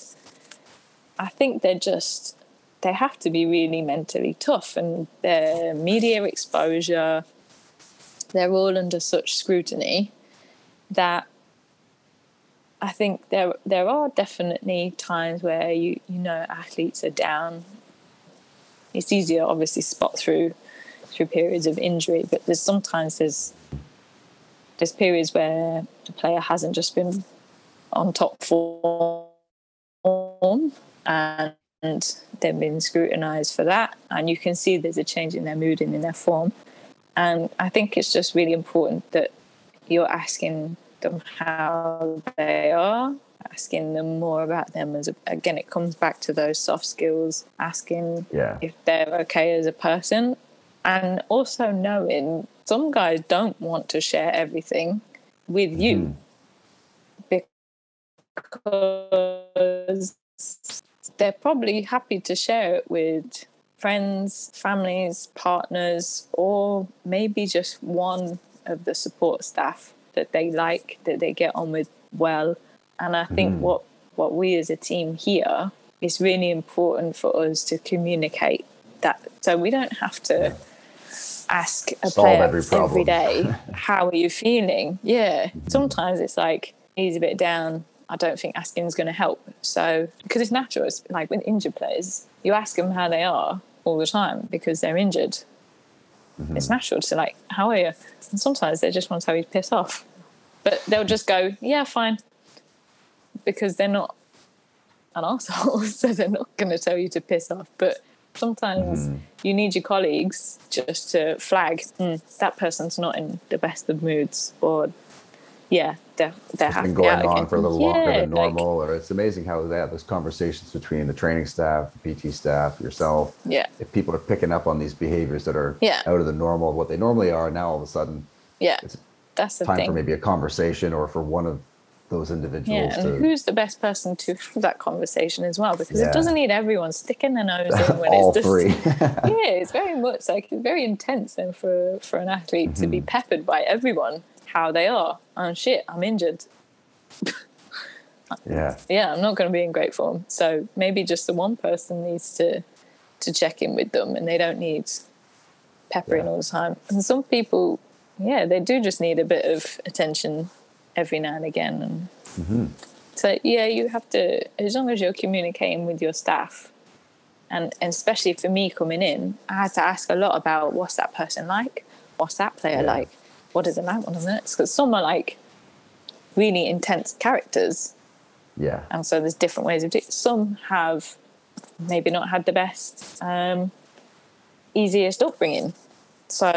i think they're just they have to be really mentally tough and their media exposure they're all under such scrutiny that i think there there are definitely times where you you know athletes are down. It's easier obviously spot through through periods of injury but there's sometimes there's there's periods where the player hasn't just been on top form and they've been scrutinized for that and you can see there's a change in their mood and in their form. And i think it's just really important that you're asking them how they are asking them more about them as a, again it comes back to those soft skills asking Yeah. if they're okay as a person and also knowing some guys don't want to share everything with you. Mm-hmm. Because they're probably happy to share it with friends, families, partners, or maybe just one of the support staff that they like, that they get on with well. And I think hmm. what, what we as a team here is really important for us to communicate that. So we don't have to ask a Solve player every every day, how are you feeling? Yeah. Hmm. Sometimes it's like, he's a bit down. I don't think asking is going to help. So, because it's natural, it's like with injured players, you ask them how they are all the time because they're injured. Mm-hmm. It's natural to like, how are you? And sometimes they just want to tell you to piss off, but they'll just go, yeah, fine, because they're not an asshole, so they're not going to tell you to piss off. But sometimes you need your colleagues just to flag "Hmm, that person's not in the best of moods, or yeah, they're they're It's been going on again. for a little longer Yeah, than like, normal, or it's amazing how they have those conversations between the training staff, the PT staff, yourself. yeah, If people are picking up on these behaviors that are Yeah. out of the normal, of what they normally are, now all of a sudden yeah. it's That's the time thing. for maybe a conversation or for one of those individuals. Yeah, and to, who's the best person to have that conversation as well? Because Yeah. it doesn't need everyone sticking their nose in when all it's just three. yeah, it's very much like it's very intense then for for an athlete to Mm-hmm. be peppered by everyone how they are. Oh shit, I'm injured. yeah. Yeah, I'm not going to be in great form. So maybe just the one person needs to to check in with them, and they don't need peppering Yeah. all the time. And some people, yeah, they do just need a bit of attention every now and again. And Mm-hmm. so yeah, you have to as long as you're communicating with your staff. And, and especially for me coming in, I had to ask a lot about what's that person like, what's that player Yeah. like, what is it like on the minutes? Because some are like really intense characters, Yeah. and so there's different ways of doing. Some have maybe not had the best, um, easiest upbringing, so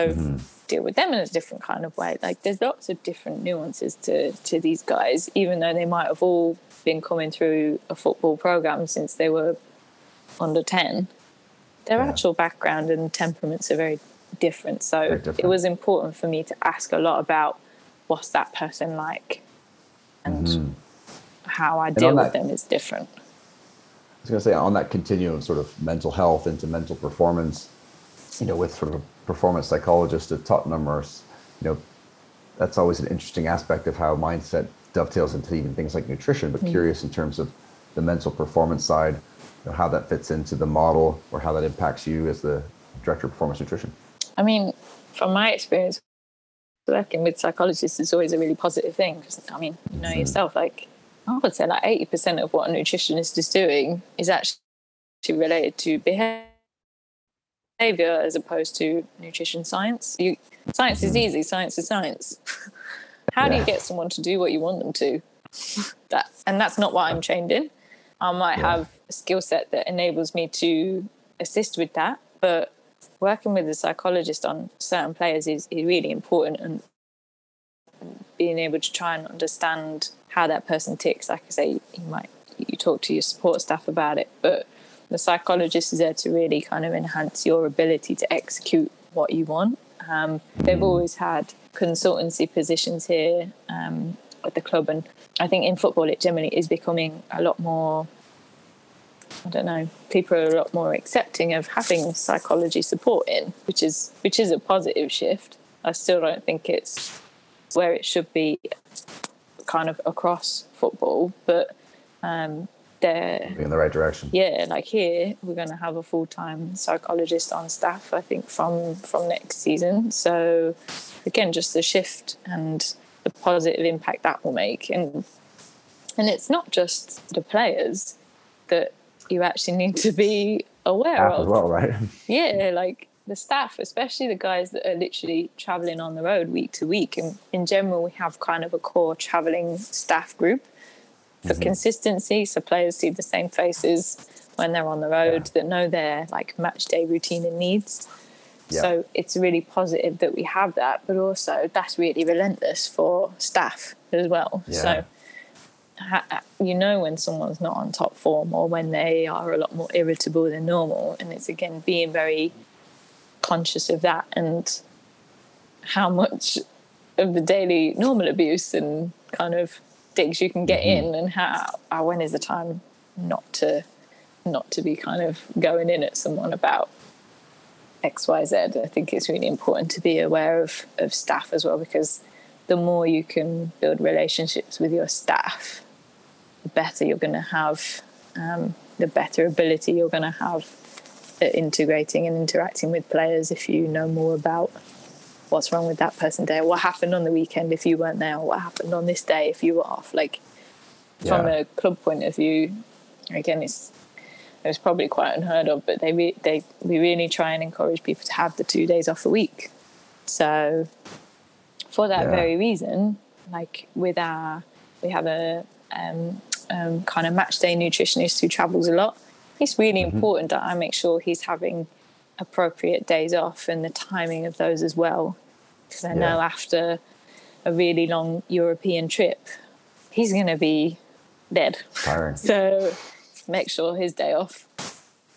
deal with them in a different kind of way. Like there's lots of different nuances to to these guys, even though they might have all been coming through a football program since they were under ten. Their Yeah. actual background and temperaments are very different. So Very it was important for me to ask a lot about what's that person like, and mm-hmm. how I deal on with that- them is different. I was going to say on that continuum of sort of mental health into mental performance, you know, with sort of performance psychologist at Tottenham, or you know, that's always an interesting aspect of how mindset dovetails into even things like nutrition. But mm-hmm. curious in terms of the mental performance side, you know, how that fits into the model or how that impacts you as the director of performance nutrition. I mean, from my experience, working with psychologists is always a really positive thing. I mean, you know yourself, like I would say, like eighty percent of what a nutritionist is doing is actually related to behavior as opposed to nutrition science. You, science is easy. Science is science. How do you get someone to do what you want them to? That and that's not what I'm trained in. I might Yeah. have a skill set that enables me to assist with that, but working with a psychologist on certain players is, is really important and being able to try and understand how that person ticks. Like I say, you might you talk to your support staff about it, but the psychologist is there to really kind of enhance your ability to execute what you want. Um, they've always had consultancy positions here um, at the club, and I think in football it generally is becoming a lot more. I don't know. People are a lot more accepting of having psychology support in, which is which is a positive shift. I still don't think it's where it should be, kind of across football, but um, they're in the right direction. yeah, like here we're going to have a full time psychologist on staff. I think from from next season. So again, just the shift and the positive impact that will make, and and it's not just the players that you actually need to be aware Staff of. as well, right? Yeah, like the staff, especially the guys that are literally traveling on the road week to week. And in general, we have kind of a core traveling staff group for mm-hmm. consistency. So players see the same faces when they're on the road that know their like match day routine and needs. Yeah. So it's really positive that we have that, but also that's really relentless for staff as well. Yeah. So you know when someone's not on top form or when they are a lot more irritable than normal and it's again being very conscious of that and how much of the daily normal abuse and kind of digs you can get in and how, how when is the time not to not to be kind of going in at someone about xyz i think it's really important to be aware of of staff as well because the more you can build relationships with your staff the better you're going to have um, the better ability you're going to have at integrating and interacting with players if you know more about what's wrong with that person day what happened on the weekend if you weren't there? Or what happened on this day if you were off? Like from Yeah. a club point of view again it's it's probably quite unheard of but they re- they we really try and encourage people to have the two days off a week. So for that Yeah. very reason like with our we have a um, um, kind of match day nutritionist who travels a lot. It's really important that i make sure he's having appropriate days off and the timing of those as well because i know Yeah. after a really long european trip he's going to be dead Tiring. so make sure his day off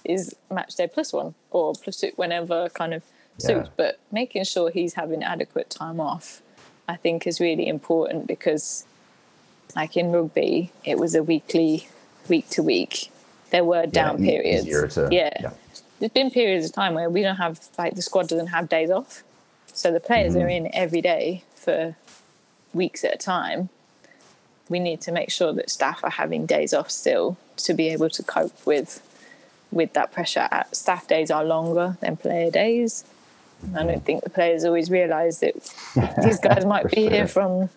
is match day plus one or plus two, whenever kind of suits. Yeah. But making sure he's having adequate time off, I think, is really important because like in rugby, it was a weekly, week to week. There were down e- periods. to- yeah. yeah. There's been periods of time where we don't have like the squad doesn't have days off. So the players are Mm-hmm. in every day for weeks at a time. We need to make sure that staff are having days off still to be able to cope with with that pressure. Uh, Staff days are longer than player days. I don't think the players always realise that these guys might be here from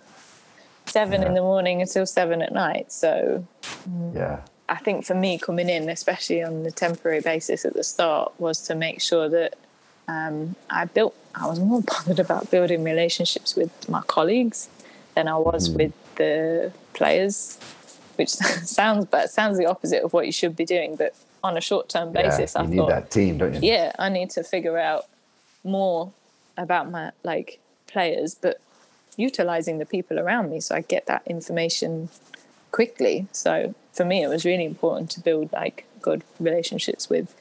seven in the morning until seven at night. So Yeah. I think for me coming in, especially on the temporary basis at the start, was to make sure that um, I built. I was more bothered about building relationships with my colleagues than I was with the players, which sounds but sounds the opposite of what you should be doing. But on a short term basis, yeah. I need thought, that team, don't you? yeah, I need to figure out more about my like players, but utilizing the people around me so I get that information quickly. So for me, it was really important to build like good relationships with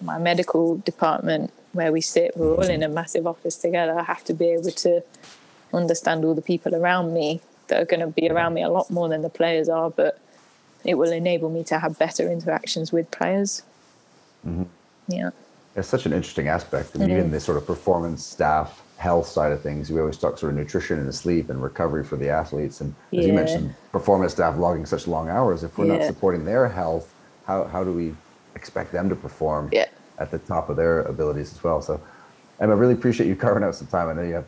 my medical department where we sit. We're all in a massive office together. I have to be able to understand all the people around me that are going to be around me a lot more than the players are, but it will enable me to have better interactions with players. Yeah. It's such an interesting aspect. Mm-hmm. I mean, even the sort of performance staff health side of things, we always talk sort of nutrition and sleep and recovery for the athletes. And as you mentioned, performance staff logging such long hours. If we're not supporting their health, how, how do we expect them to perform Yeah. at the top of their abilities as well? So, Emma, I really appreciate you carving out some time. I know you have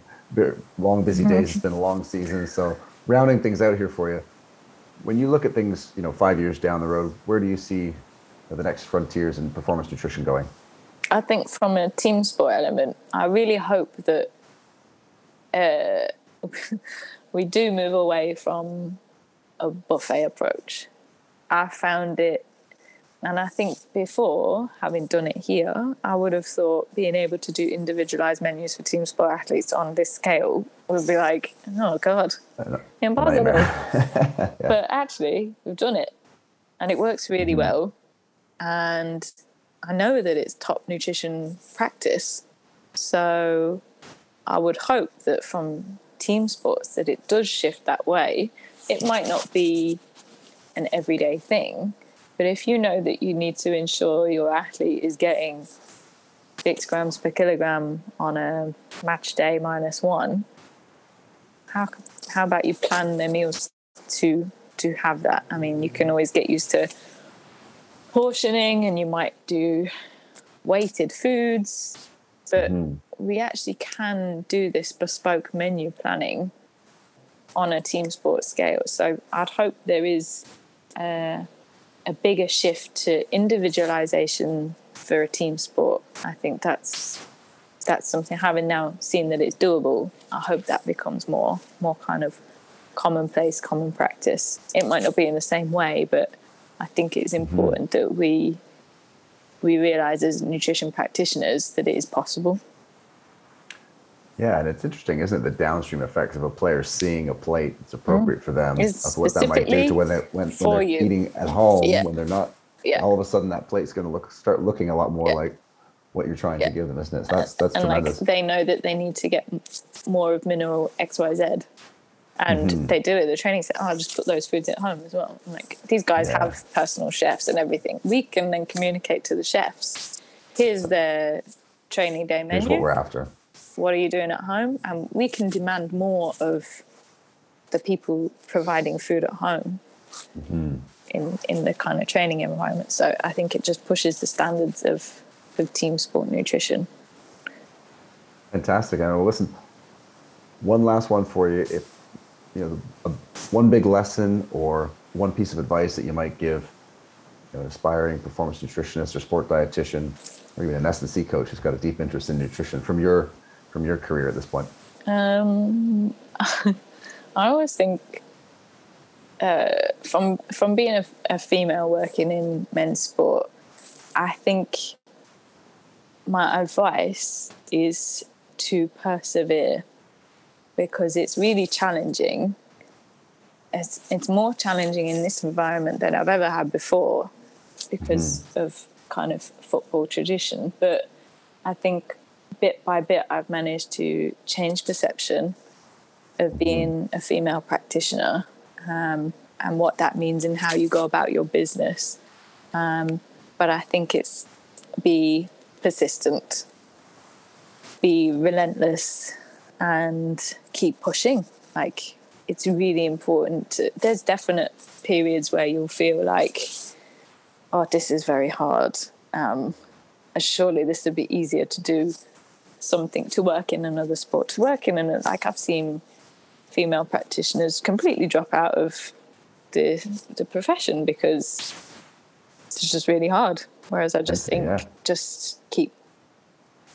long, busy Mm-hmm. days. It's been a long season. So, rounding things out here for you, when you look at things, you know, five years down the road, where do you see the next frontiers in performance nutrition going? I think from a team sport element, I really hope that uh, we do move away from a buffet approach. I found it, and I think before having done it here, I would have thought being able to do individualized menus for team sport athletes on this scale would be like, oh God, impossible. Nightmare. But actually, we've done it, and it works really Mm-hmm. well. And I know that it's top nutrition practice. So I would hope that from team sports that it does shift that way. It might not be an everyday thing, but if you know that you need to ensure your athlete is getting six grams per kilogram on a match day minus one, how how about you plan their meals to to have that? I mean, you can always get used to portioning, and you might do weighted foods, but hmm. We actually can do this bespoke menu planning on a team sport scale. So I'd hope there is a, a bigger shift to individualization for a team sport. I think that's that's something having now seen that it's doable i hope that becomes more more kind of commonplace common practice it might not be in the same way but i think it's mm-hmm. important that we we realize as nutrition practitioners that it is possible Yeah, and it's interesting, isn't it? The downstream effects of a player seeing a plate that's appropriate for them, It's of what that might do to when they when, when they're you. eating at home, Yeah. when they're not. Yeah. All of a sudden, that plate's going to look start looking a lot more Yeah. like what you're trying to give them, isn't it? So that's that's and tremendous. like they know that they need to get more of mineral xyz and Mm-hmm. they do it the training said oh i'll just put those foods at home as well I'm like these guys have personal chefs and everything we can then communicate to the chefs here's the training day Here's menu what we're after. What are you doing at home and we can demand more of the people providing food at home mm-hmm. in in the kind of training environment so i think it just pushes the standards of of team sport nutrition Fantastic. I know. Uh, listen, one last one for you. If you know, a, one big lesson or one piece of advice that you might give you know, an aspiring performance nutritionist or sport dietitian, or even an S and C coach who's got a deep interest in nutrition from your from your career at this point. Um, I always think uh, from from being a, a female working in men's sport, I think my advice is to persevere because it's really challenging. It's, it's more challenging in this environment than I've ever had before because of kind of football tradition. But I think bit by bit, I've managed to change perception of being a female practitioner um, and what that means and how you go about your business. Um, but I think it's be persistent, be relentless, and keep pushing. Like it's really important. To, there's definite periods where you'll feel like, oh, this is very hard. Um, surely this would be easier to do something to work in another sport to work in. And like I've seen female practitioners completely drop out of the the profession because it's just really hard. Whereas I just think yeah. just keep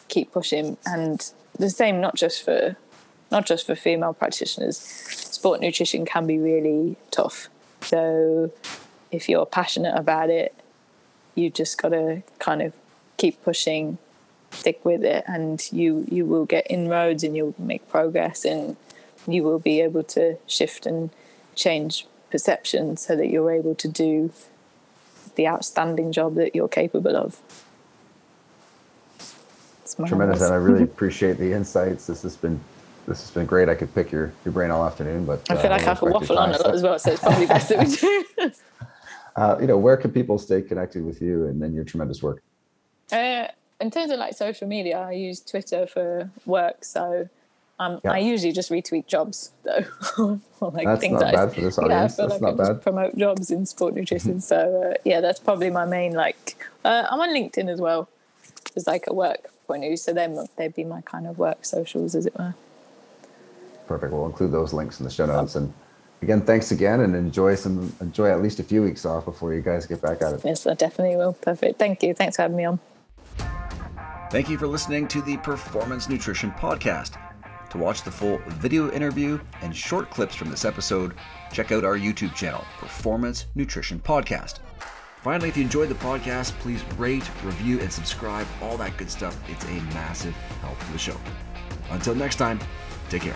keep pushing. And the same not just for not just for female practitioners. Sport nutrition can be really tough. So if you're passionate about it you just got to kind of keep pushing stick with it and you you will get inroads and you'll make progress and you will be able to shift and change perception so that you're able to do the outstanding job that you're capable of. Tremendous, and I really appreciate the insights. This has been this has been great. I could pick your, your brain all afternoon, but I feel uh, like I could waffle on a lot as well, so it's probably best that we do. uh, you know, where can people stay connected with you and then your tremendous work? Uh, in terms of like social media, I use Twitter for work, so um, yeah. I usually just retweet jobs though, or like that's things not bad I, for this audience. Yeah, I feel that's like not I bad. promote jobs in sport nutrition. so uh, yeah, that's probably my main like. Uh, I'm on LinkedIn as well, as like a work point of view. So then they'd be my kind of work socials, as it were. Perfect. We'll include those links in the show notes. And again, thanks again, and enjoy some enjoy at least a few weeks off before you guys get back at it. Yes, I definitely will. Perfect. Thank you. Thanks for having me on. Thank you for listening to the Performance Nutrition Podcast. To watch the full video interview and short clips from this episode, check out our YouTube channel, Performance Nutrition Podcast. Finally, if you enjoyed the podcast, please rate, review, and subscribe. All that good stuff. It's a massive help to the show. Until next time, take care.